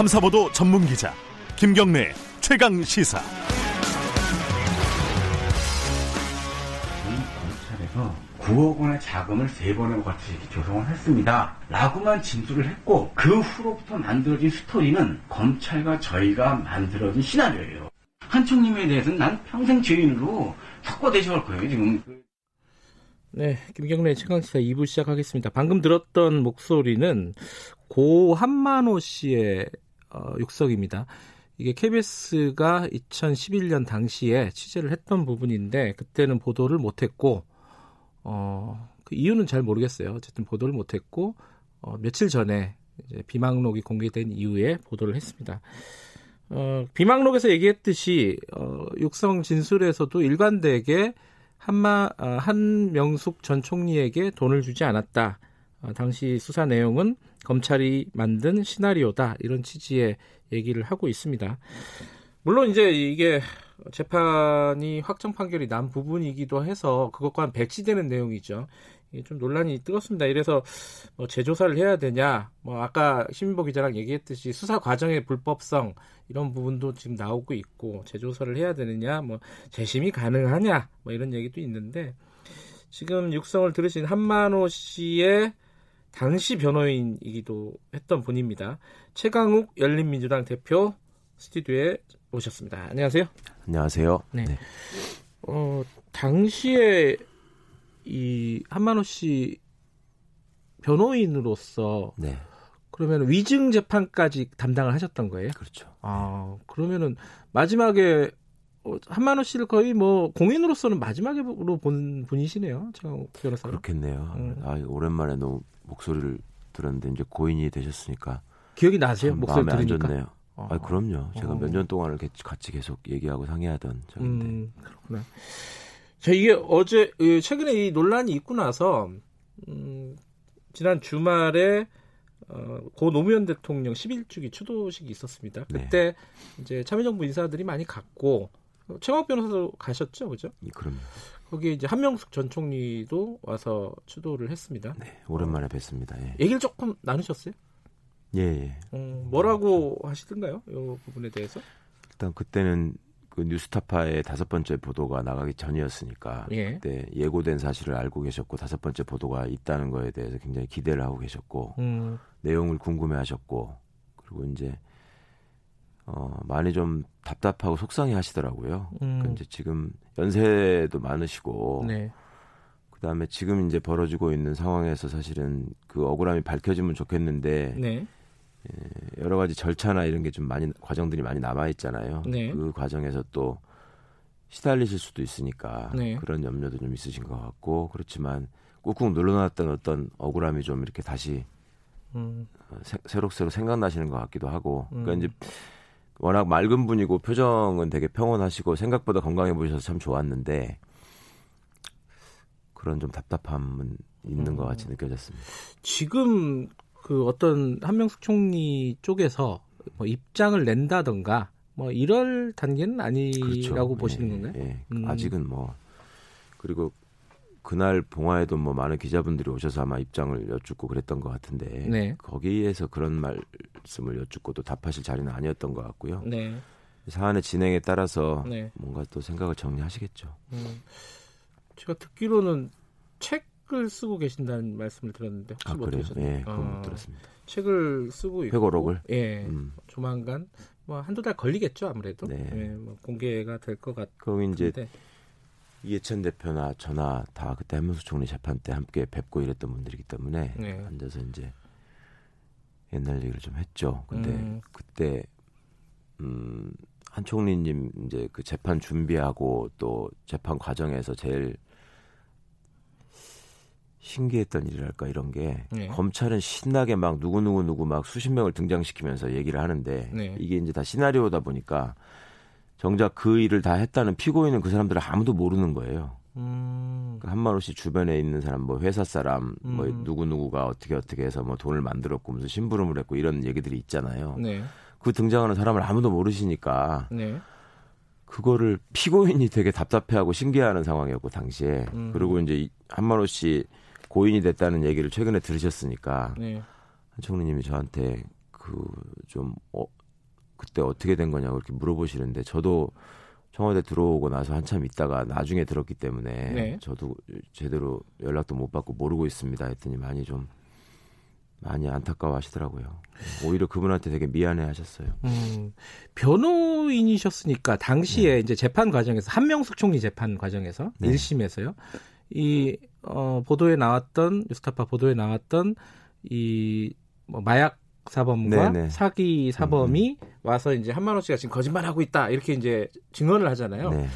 탐사보도 전문 기자 김경래 최강 시사. 검찰에서 9억 원의 자금을 세 번에 같이 조성을 했습니다. 라고만 진술을 했고 그 후로부터 만들어진 스토리는 검찰과 저희가 만들어진 시나리오예요. 한총님에 대해서는 난 평생 죄인으로 석고대셔할 거예요 지금. 네, 김경래 최강시사 2부 시작하겠습니다. 방금 들었던 목소리는 고 한만호 씨의 어, 육성입니다. 이게 KBS가 2011년 당시에 취재를 했던 부분인데 그때는 보도를 못했고 어, 그 이유는 잘 모르겠어요. 어쨌든 보도를 못했고 어, 며칠 전에 이제 비망록이 공개된 이후에 보도를 했습니다. 어, 비망록에서 얘기했듯이 어, 육성 진술에서도 일관되게 한마 어, 한명숙 전 총리에게 돈을 주지 않았다. 어, 당시 수사 내용은 검찰이 만든 시나리오다 이런 취지의 얘기를 하고 있습니다. 물론 이제 이게 재판이 확정 판결이 난 부분이기도 해서 그것과는 배치되는 내용이죠. 좀 논란이 뜨겁습니다. 이래서 뭐 재조사를 해야 되냐, 뭐 아까 시민보 기자랑 얘기했듯이 수사 과정의 불법성 이런 부분도 지금 나오고 있고 재조사를 해야 되느냐, 뭐 재심이 가능하냐, 뭐 이런 얘기도 있는데 지금 육성을 들으신 한만호 씨의 당시 변호인이기도 했던 분입니다. 최강욱 열린민주당 대표 스튜디오에 오셨습니다. 안녕하세요. 안녕하세요. 네. 네. 어, 당시에 이 한만호 씨 변호인으로서 네. 그러면 위증 재판까지 담당을 하셨던 거예요? 그렇죠. 아, 그러면은 마지막에 어, 한만호 씨를 거의 뭐 공인으로서는 마지막으로 본 분이시네요. 제가 변호사. 그렇겠네요. 음. 아, 오랜만에 너무 목소리를 들었는데 이제 고인이 되셨으니까 기억이 나세요? 목소리 마음에 들으니까. 안 좋네요. 어. 아, 그럼요. 제가 어. 몇년 동안을 같이 계속 얘기하고 상의하던 적인데. 음, 그렇구나. 자, 이게 어제 최근에 이 논란이 있고 나서 음, 지난 주말에 어, 고 노무현 대통령 11주기 추도식이 있었습니다. 네. 그때 네. 이제 참여정부 인사들이 많이 갔고 최광 변호사도 가셨죠, 그죠? 예, 그럼요. 거기에 이제 한명숙 전 총리도 와서 추도를 했습니다. 네, 오랜만에 뵀습니다. 예. 얘기를 조금 나누셨어요? 예. 예. 어, 뭐라고 하시던가요? 이 부분에 대해서? 일단 그때는 그 뉴스타파의 다섯 번째 보도가 나가기 전이었으니까 예. 그때 예고된 사실을 알고 계셨고 다섯 번째 보도가 있다는 거에 대해서 굉장히 기대를 하고 계셨고 음. 내용을 궁금해하셨고 그리고 이제 어, 많이 좀 답답하고 속상해 하시더라고요. 음. 그 이제 지금 연세도 많으시고 네. 그다음에 지금 이제 벌어지고 있는 상황에서 사실은 그 억울함이 밝혀지면 좋겠는데 네. 예, 여러 가지 절차나 이런 게 좀 많이 과정들이 많이 남아 있잖아요. 네. 그 과정에서 또 시달리실 수도 있으니까 네. 그런 염려도 좀 있으신 것 같고 그렇지만 꾹꾹 눌러놨던 어떤 억울함이 좀 이렇게 다시 음. 어, 새록새록 생각나시는 것 같기도 하고 그러니까 음. 이제 워낙 맑은 분이고 표정은 되게 평온하시고 생각보다 건강해 보이셔서 참 좋았는데 그런 좀 답답함은 있는 음. 것 같이 느껴졌습니다. 지금 그 어떤 한명숙 총리 쪽에서 뭐 입장을 낸다던가 뭐 이럴 단계는 아니라고 그렇죠. 보시는 예, 건가요? 예. 음. 아직은 뭐 그리고 그날 봉화에도 뭐 많은 기자분들이 오셔서 아마 입장을 여쭙고 그랬던 것 같은데 네. 거기에서 그런 말씀을 여쭙고 또 답하실 자리는 아니었던 것 같고요. 네. 사안의 진행에 따라서 네. 뭔가 또 생각을 정리하시겠죠. 음. 제가 듣기로는 책을 쓰고 계신다는 말씀을 들었는데 혹시 아, 못 그래요? 예, 그건 못 아, 들었습니다. 책을 쓰고 있고 회고록을 예, 음. 조만간 뭐 한두 달 걸리겠죠 아무래도 네. 예, 뭐 공개가 될 것. 그럼 이제 이해찬 대표나 저나 다 그때 한명수 총리 재판 때 함께 뵙고 이랬던 분들이기 때문에 네. 앉아서 이제 옛날 얘기를 좀 했죠. 근데 음. 그때 음, 한 총리님 이제 그 재판 준비하고 또 재판 과정에서 제일 신기했던 일이랄까 이런 게 네. 검찰은 신나게 막 누구 누구 누구 막 수십 명을 등장시키면서 얘기를 하는데 네. 이게 이제 다 시나리오다 보니까 정작 그 일을 다 했다는 피고인은 그 사람들을 아무도 모르는 거예요. 음. 그 한만호 씨 주변에 있는 사람, 뭐 회사 사람, 뭐 음. 뭐 누구 누구가 어떻게 어떻게 해서 뭐 돈을 만들었고 무슨 심부름을 했고 이런 얘기들이 있잖아요. 네. 그 등장하는 사람을 아무도 모르시니까 네. 그거를 피고인이 되게 답답해하고 신기해하는 상황이었고 당시에 음. 그리고 이제 한만호 씨 고인이 됐다는 얘기를 최근에 들으셨으니까 네. 한 총리님이 저한테 그좀 어, 그때 어떻게 된 거냐고 이렇게 물어보시는데 저도 청와대 들어오고 나서 한참 있다가 나중에 들었기 때문에 네. 저도 제대로 연락도 못 받고 모르고 있습니다 했더니 많이 좀 많이 안타까워 하시더라고요. 오히려 그분한테 되게 미안해 하셨어요. 음, 변호인이셨으니까 당시에 네. 이제 재판 과정에서 한명숙 총리 재판 과정에서 네. 1심에서요. 이 어, 보도에 나왔던 뉴스타파 보도에 나왔던 이 뭐 마약 사범과 네네. 네. 사기 사범이 음, 음. 와서 이제 한만호 씨가 지금 거짓말하고 있다 이렇게 이제 증언을 하잖아요. 네.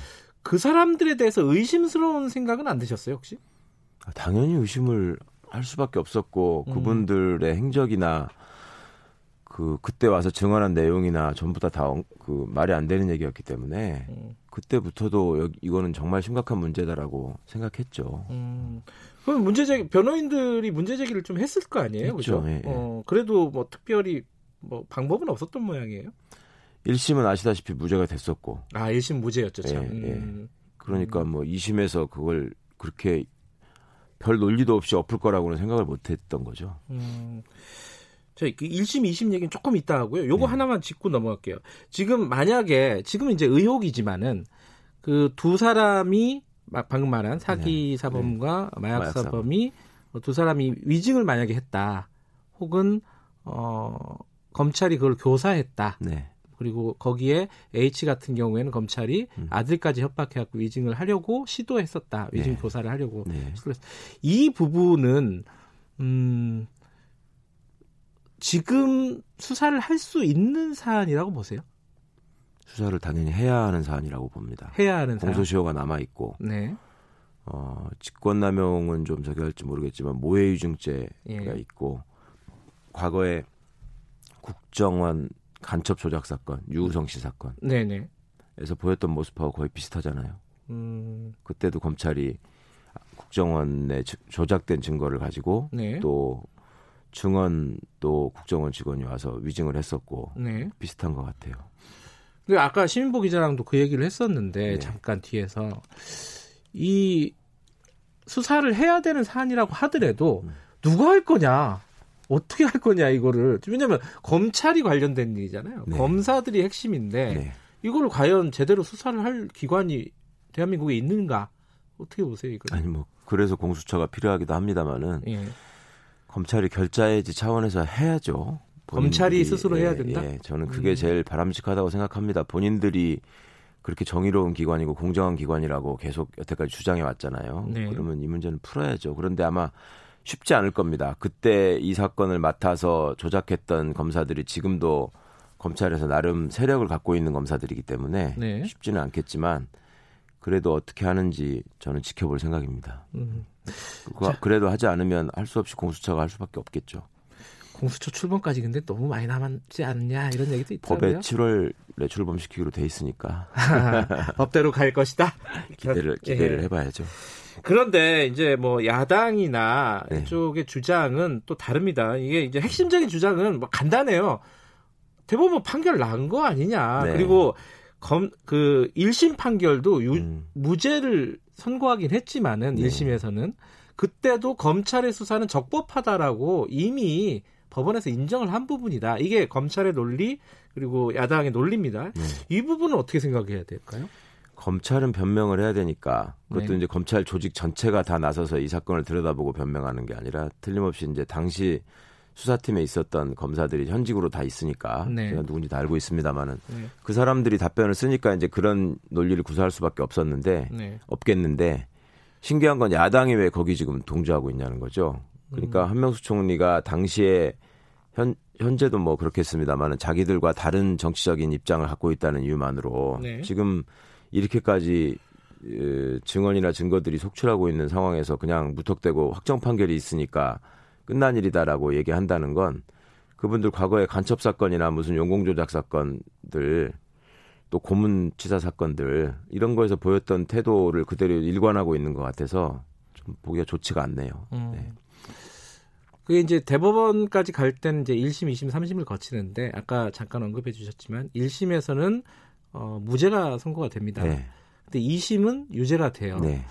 그 사람들에 대해서 의심스러운 생각은 안 드셨어요 혹시? 아, 당연히 의심을 할 수밖에 없었고 음. 그분들의 행적이나 그 그때 와서 증언한 내용이나 전부 다다그 말이 안 되는 얘기였기 때문에 음. 그때부터도 여기, 이거는 정말 심각한 문제다라고 생각했죠. 음. 그럼 문제 제기 변호인들이 문제 제기를 좀 했을 거 아니에요, 그렇죠? 예, 예. 어, 그래도 뭐 특별히 뭐 방법은 없었던 모양이에요. 1심은 아시다시피 무죄가 됐었고. 아, 1심 무죄였죠, 참. 예, 예. 음. 그러니까 뭐 2심에서 그걸 그렇게 별 논리도 없이 엎을 거라고는 생각을 못 했던 거죠. 음. 저 1심, 그 2심 얘기는 조금 있다 하고요. 요거 네. 하나만 짚고 넘어갈게요. 지금 만약에 지금 이제 의혹이지만은 그 두 사람이 방금 말한 사기 네. 사범과 네. 마약 사범이 뭐두 사람이 위증을 만약에 했다. 혹은 어 검찰이 그걸 교사했다. 네. 그리고 거기에 H 같은 경우에는 검찰이 음. 아들까지 협박해갖고 위증을 하려고 시도했었다. 위증 네. 교사를 하려고 네. 이 부분은 음 지금 수사를 할 수 있는 사안이라고 보세요? 수사를 당연히 해야 하는 사안이라고 봅니다. 해야 하는 공소시효가 남아 있고. 네. 어, 직권남용은 좀 저기 할지 모르겠지만 모해유증죄가 예. 있고 과거에 국정원 간첩 조작 사건, 유우성 씨 사건. 네네. 에서 보였던 모습하고 거의 비슷하잖아요. 음. 그때도 검찰이 국정원에 조작된 증거를 가지고 네. 또 증언 또 국정원 직원이 와서 위증을 했었고 네. 비슷한 것 같아요. 그 아까 시민보 기자랑도 그 얘기를 했었는데 네. 잠깐 뒤에서 이 수사를 해야 되는 사안이라고 하더라도 음. 누가 할 거냐? 어떻게 할 거냐 이거를 왜냐하면 검찰이 관련된 일이잖아요. 네. 검사들이 핵심인데 네. 이걸 과연 제대로 수사를 할 기관이 대한민국에 있는가 어떻게 보세요 이거? 아니 뭐 그래서 공수처가 필요하기도 합니다만은 예. 검찰이 결자해지 차원에서 해야죠. 검찰이 스스로 해야 된다. 예, 저는 그게 음. 제일 바람직하다고 생각합니다. 본인들이 그렇게 정의로운 기관이고 공정한 기관이라고 계속 여태까지 주장해 왔잖아요. 네. 그러면 이 문제는 풀어야죠. 그런데 아마 쉽지 않을 겁니다. 그때 이 사건을 맡아서 조작했던 검사들이 지금도 검찰에서 나름 세력을 갖고 있는 검사들이기 때문에 네. 쉽지는 않겠지만 그래도 어떻게 하는지 저는 지켜볼 생각입니다. 음. 그래도 하지 않으면 할 수 없이 공수처가 할 수밖에 없겠죠. 공수처 출범까지 근데 너무 많이 남았지 않냐 이런 얘기도 있더라고요. 법에 7월에 출범시키기로 돼 있으니까 법대로 갈 것이다. 기대를 기대를 예. 해봐야죠. 그런데 이제 뭐 야당이나 네. 이쪽의 주장은 또 다릅니다. 이게 이제 핵심적인 주장은 뭐 간단해요. 대법원 판결 난 거 아니냐. 네. 그리고 검, 그 1심 판결도 유, 음. 무죄를 선고하긴 했지만은 네. 1심에서는 그때도 검찰의 수사는 적법하다라고 이미 법원에서 인정을 한 부분이다. 이게 검찰의 논리 그리고 야당의 논리입니다. 네. 이 부분은 어떻게 생각해야 될까요? 검찰은 변명을 해야 되니까 그것도 네. 이제 검찰 조직 전체가 다 나서서 이 사건을 들여다보고 변명하는 게 아니라 틀림없이 이제 당시 수사팀에 있었던 검사들이 현직으로 다 있으니까 네. 제가 누군지 다 알고 있습니다만은 네. 그 사람들이 답변을 쓰니까 이제 그런 논리를 구사할 수밖에 없었는데 네. 없겠는데 신기한 건 야당이 왜 거기 지금 동조하고 있냐는 거죠. 그러니까 음. 한명수 총리가 당시에 현 현재도 뭐 그렇겠습니다만은 자기들과 다른 정치적인 입장을 갖고 있다는 이유만으로 네. 지금 이렇게까지 증언이나 증거들이 속출하고 있는 상황에서 그냥 무턱대고 확정 판결이 있으니까 끝난 일이다라고 얘기한다는 건 그분들 과거에 간첩 사건이나 무슨 용공 조작 사건들 또 고문 치사 사건들 이런 거에서 보였던 태도를 그대로 일관하고 있는 것 같아서 좀 보기가 좋지가 않네요. 음. 네. 그게 이제 대법원까지 갈 때는 이제 1심, 2심, 3심을 거치는데 아까 잠깐 언급해 주셨지만 1심에서는 어, 무죄가 선고가 됩니다. 네. 근데 2심은 유죄가 돼요. 네.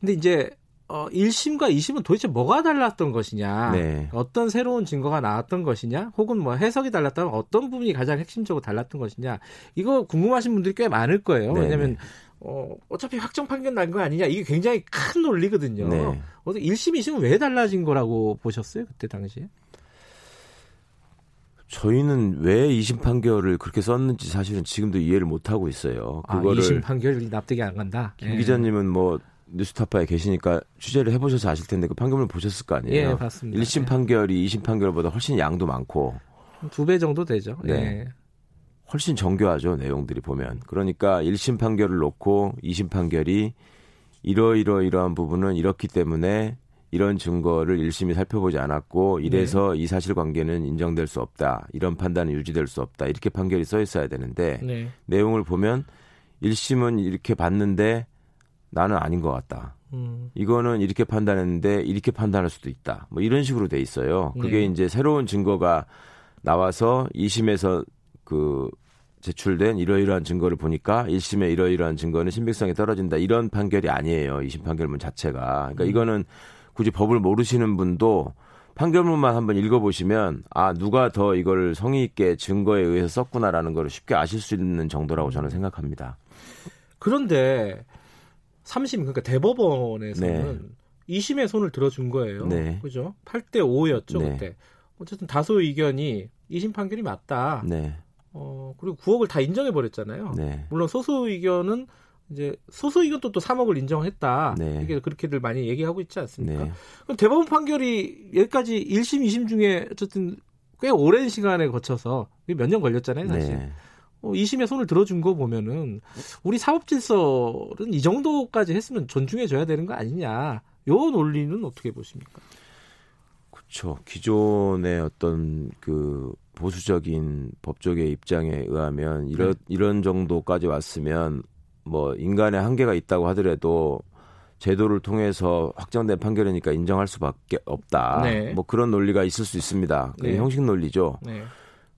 근데 이제 어, 1심과 2심은 도대체 뭐가 달랐던 것이냐, 네. 어떤 새로운 증거가 나왔던 것이냐, 혹은 뭐 해석이 달랐다면 어떤 부분이 가장 핵심적으로 달랐던 것이냐, 이거 궁금하신 분들이 꽤 많을 거예요. 네. 왜냐하면 어, 어차피 확정 판결 난 거 아니냐, 이게 굉장히 큰 논리거든요. 네. 1심, 2심은 왜 달라진 거라고 보셨어요, 그때 당시에? 저희는 왜 2심 판결을 그렇게 썼는지 사실은 지금도 이해를 못 하고 있어요. 아, 그거를 아, 2심 판결이 납득이 안 간다. 김 예. 기자님은 뭐 뉴스타파에 계시니까 취재를 해보셔서 아실 텐데 그 판결을 보셨을 거 아니에요. 예, 봤습니다. 1심 예. 판결이 2심 판결보다 훨씬 양도 많고 두 배 정도 되죠. 네. 예. 훨씬 정교하죠 내용들이 보면. 그러니까 1심 판결을 놓고 2심 판결이 이러이러 이러한 부분은 이렇기 때문에 이런 증거를 1심이 살펴보지 않았고 이래서 네. 이 사실관계는 인정될 수 없다. 이런 판단은 유지될 수 없다. 이렇게 판결이 써 있어야 되는데 네. 내용을 보면 1심은 이렇게 봤는데 나는 아닌 것 같다. 음. 이거는 이렇게 판단했는데 이렇게 판단할 수도 있다. 뭐 이런 식으로 돼 있어요. 그게 네. 이제 새로운 증거가 나와서 2심에서 그 제출된 이러이러한 증거를 보니까 1심에 이러이러한 증거는 신빙성이 떨어진다. 이런 판결이 아니에요. 2심 판결문 자체가. 그러니까 음. 이거는 굳이 법을 모르시는 분도 판결문만 한번 읽어보시면 아 누가 더 이걸 성의 있게 증거에 의해서 썼구나라는 걸 쉽게 아실 수 있는 정도라고 저는 생각합니다. 그런데 3심 그러니까 대법원에서는 네. 2심의 손을 들어준 거예요. 네. 그죠? 8대 5였죠 네. 그때. 어쨌든 다수 의견이 2심 판결이 맞다. 네. 어 그리고 9억을 다 인정해 버렸잖아요. 네. 물론 소수 의견은 이제 소수 의견도 또 3억을 인정했다. 네. 이게 그렇게들 많이 얘기하고 있지 않습니까? 네. 그럼 대법원 판결이 여기까지 1심, 2심 중에 어쨌든 꽤 오랜 시간에 거쳐서 몇 년 걸렸잖아요, 사실. 네. 어, 2심에 손을 들어준 거 보면은 우리 사법 질서는 이 정도까지 했으면 존중해 줘야 되는 거 아니냐. 요 논리는 어떻게 보십니까? 그렇죠. 기존의 어떤 그 보수적인 법조계 입장에 의하면 이런 네. 이런 정도까지 왔으면 뭐 인간의 한계가 있다고 하더라도 제도를 통해서 확정된 판결이니까 인정할 수밖에 없다. 네. 뭐 그런 논리가 있을 수 있습니다. 그 네. 형식 논리죠. 네.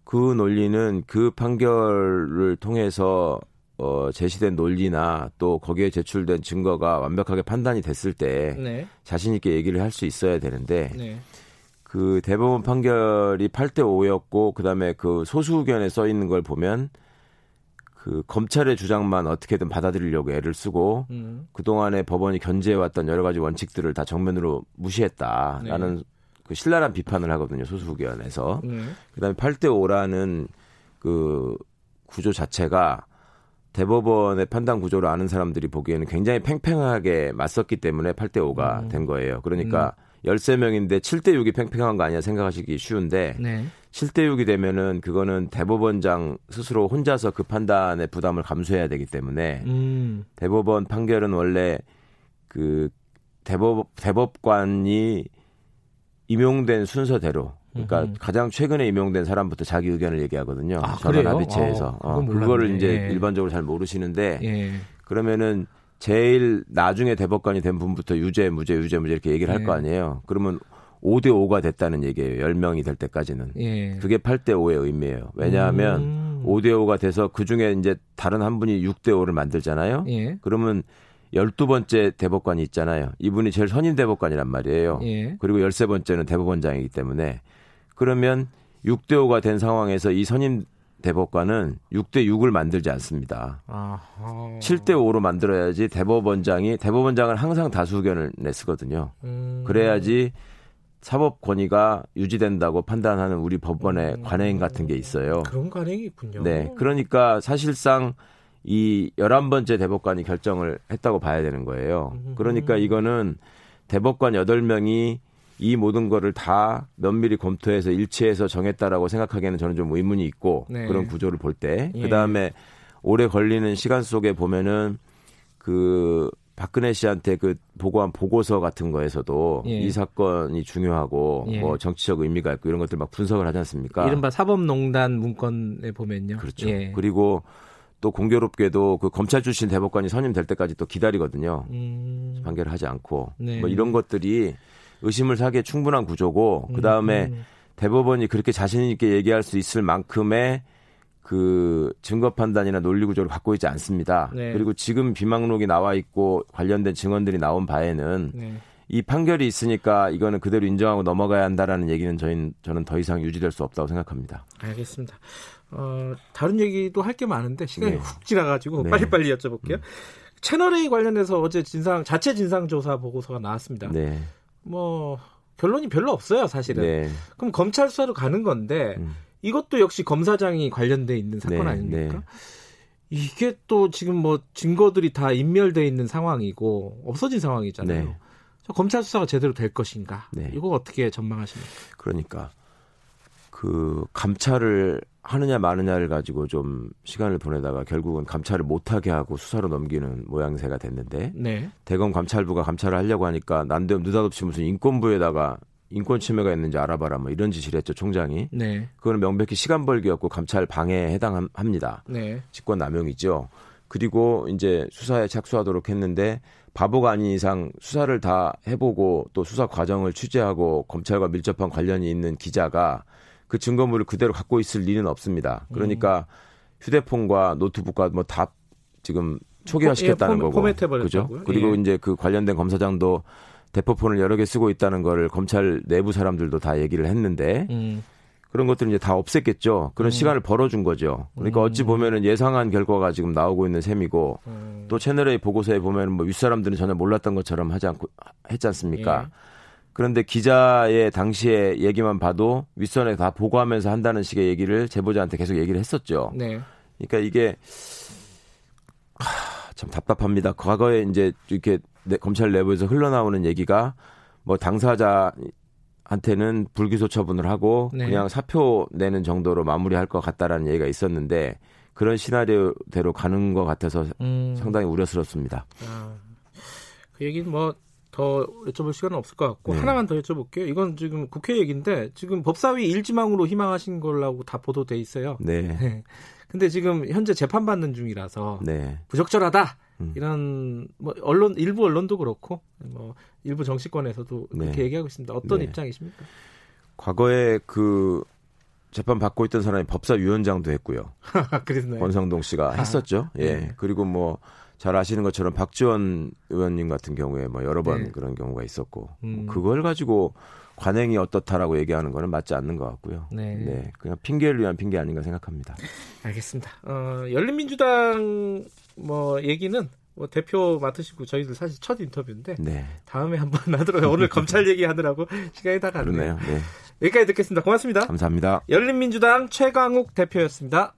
그 논리는 그 판결을 통해서 어, 제시된 논리나 또 거기에 제출된 증거가 완벽하게 판단이 됐을 때 네. 자신 있게 얘기를 할 수 있어야 되는데 네. 그 대법원 판결이 8대 5였고 그다음에 그 소수 의견에 써 있는 걸 보면 그 검찰의 주장만 어떻게든 받아들이려고 애를 쓰고 음. 그동안에 법원이 견제해 왔던 여러 가지 원칙들을 다 정면으로 무시했다라는 네. 그 신랄한 비판을 하거든요 소수 의견에서 네. 그다음에 8대 5라는 그 구조 자체가 대법원의 판단 구조를 아는 사람들이 보기에는 굉장히 팽팽하게 맞섰기 때문에 8대 5가 음. 된 거예요. 그러니까 음. 13명인데 7대 6이 팽팽한 거 아니야 생각하시기 쉬운데 네. 7대 6이 되면은 그거는 대법원장 스스로 혼자서 그 판단의 부담을 감수해야 되기 때문에 음. 대법원 판결은 원래 그 대법 대법관이 임용된 순서대로 그러니까 음. 가장 최근에 임용된 사람부터 자기 의견을 얘기하거든요. 아, 전원 합의체에서. 어, 어, 그거를 이제 예. 일반적으로 잘 모르시는데 예. 그러면은 제일 나중에 대법관이 된 분부터 유죄, 무죄, 유죄, 무죄 이렇게 얘기를 예. 할거 아니에요. 그러면 5대 5가 됐다는 얘기예요. 10명이 될 때까지는. 예. 그게 8대 5의 의미예요. 왜냐하면 음. 5대 5가 돼서 그중에 이제 다른 한 분이 6대 5를 만들잖아요. 예. 그러면 12번째 대법관이 있잖아요. 이분이 제일 선임 대법관이란 말이에요. 예. 그리고 13번째는 대법원장이기 때문에 그러면 6대 5가 된 상황에서 이 선임 대법관은 6대 6을 만들지 않습니다. 아하. 7대 5로 만들어야지 대법원장이 대법원장은 항상 다수 의견을 내쓰거든요. 음. 그래야지 사법 권위가 유지된다고 판단하는 우리 법원의 음. 관행 같은 게 있어요. 그런 관행이 있군요. 네. 그러니까 사실상 이 11번째 대법관이 결정을 했다고 봐야 되는 거예요. 그러니까 이거는 대법관 8명이 이 모든 거를 다 면밀히 검토해서 일치해서 정했다라고 생각하기에는 저는 좀 의문이 있고 네. 그런 구조를 볼 때. 예. 그다음에 오래 걸리는 시간 속에 보면은 그 박근혜 씨한테 그 보고한 보고서 같은 거에서도 예. 이 사건이 중요하고 예. 뭐 정치적 의미가 있고 이런 것들 막 분석을 하지 않습니까? 이른바 사법농단 문건에 보면요. 그렇죠. 예. 그리고 또 공교롭게도 그 검찰 출신 대법관이 선임될 때까지 또 기다리거든요. 음. 판결을 하지 않고 네. 뭐 이런 것들이 의심을 사기에 충분한 구조고 그 다음에 음. 대법원이 그렇게 자신 있게 얘기할 수 있을 만큼의 그 증거 판단이나 논리 구조를 갖고 있지 않습니다. 네. 그리고 지금 비망록이 나와 있고 관련된 증언들이 나온 바에는 네. 이 판결이 있으니까 이거는 그대로 인정하고 넘어가야 한다라는 얘기는 저희 저는 더 이상 유지될 수 없다고 생각합니다. 알겠습니다. 어, 다른 얘기도 할 게 많은데 시간이 네. 훅 지나가지고 네. 빨리빨리 여쭤볼게요. 음. 채널 A 관련해서 어제 진상 자체 진상 조사 보고서가 나왔습니다. 네. 뭐 결론이 별로 없어요, 사실은. 네. 그럼 검찰 수사로 가는 건데 음. 이것도 역시 검사장이 관련돼 있는 사건 네, 아닙니까? 네. 이게 또 지금 뭐 증거들이 다 인멸돼 있는 상황이고 없어진 상황이잖아요. 네. 검찰 수사가 제대로 될 것인가? 네. 이거 어떻게 전망하십니까? 그러니까 그 감찰을 하느냐 마느냐를 가지고 좀 시간을 보내다가 결국은 감찰을 못하게 하고 수사로 넘기는 모양새가 됐는데 네. 대검 감찰부가 감찰을 하려고 하니까 난데없 느닷없이 무슨 인권부에다가 인권 침해가 있는지 알아봐라 뭐 이런 지시를 했죠 총장이. 네. 그거는 명백히 시간 벌기였고 감찰 방해에 해당합니다. 네. 직권 남용이죠. 그리고 이제 수사에 착수하도록 했는데 바보가 아닌 이상 수사를 다 해보고 또 수사 과정을 취재하고 검찰과 밀접한 관련이 있는 기자가 그 증거물을 그대로 갖고 있을 리는 없습니다. 그러니까 휴대폰과 노트북과 뭐 다 지금 초기화시켰다는 예, 거고. 그죠? 그리고 예. 이제 그 관련된 검사장도 대포폰을 여러 개 쓰고 있다는 거를 검찰 내부 사람들도 다 얘기를 했는데 음. 그런 것들은 이제 다 없앴겠죠. 그런 음. 시간을 벌어준 거죠. 그러니까 어찌 음. 보면은 예상한 결과가 지금 나오고 있는 셈이고 음. 또 채널A 보고서에 보면 뭐 윗사람들은 전혀 몰랐던 것처럼 하지 않고 했지 않습니까? 예. 그런데 기자의 당시에 얘기만 봐도 윗선에 다 보고하면서 한다는 식의 얘기를 제보자한테 계속 얘기를 했었죠. 네. 그러니까 이게 하, 참 답답합니다. 과거에 이제 이렇게 검찰 내부에서 흘러나오는 얘기가 뭐 당사자 한테는 불기소 처분을 하고 네. 그냥 사표 내는 정도로 마무리할 것 같다라는 얘기가 있었는데 그런 시나리오대로 가는 것 같아서 음. 상당히 우려스럽습니다. 아, 그 얘기는 뭐 더 여쭤볼 시간은 없을 것 같고 네. 하나만 더 여쭤볼게요. 이건 지금 국회 얘기인데 지금 법사위 일지망으로 희망하신 걸라고 다 보도돼 있어요. 네. 네. 근데 지금 현재 재판 받는 중이라서 네. 부적절하다. 음. 이런 뭐 언론 일부 언론도 그렇고 뭐 일부 정치권에서도 그렇게 네. 얘기하고 있습니다. 어떤 네. 입장이십니까? 과거에 그 재판 받고 있던 사람이 법사위원장도 했고요. 그랬나요? 권성동 씨가 아. 했었죠. 아, 예. 그리고 뭐 잘 아시는 것처럼 박지원 의원님 같은 경우에 뭐 여러 번 네. 그런 경우가 있었고 음. 그걸 가지고 관행이 어떻다라고 얘기하는 거는 맞지 않는 것 같고요. 네. 네. 그냥 핑계를 위한 핑계 아닌가 생각합니다. 알겠습니다. 어, 열린민주당 뭐 얘기는 뭐 대표 맡으시고 저희들 사실 첫 인터뷰인데 네. 다음에 한번 하도록 오늘 검찰 얘기하느라고 시간이 다 갔네요. 네. 여기까지 듣겠습니다. 고맙습니다. 감사합니다. 열린민주당 최강욱 대표였습니다.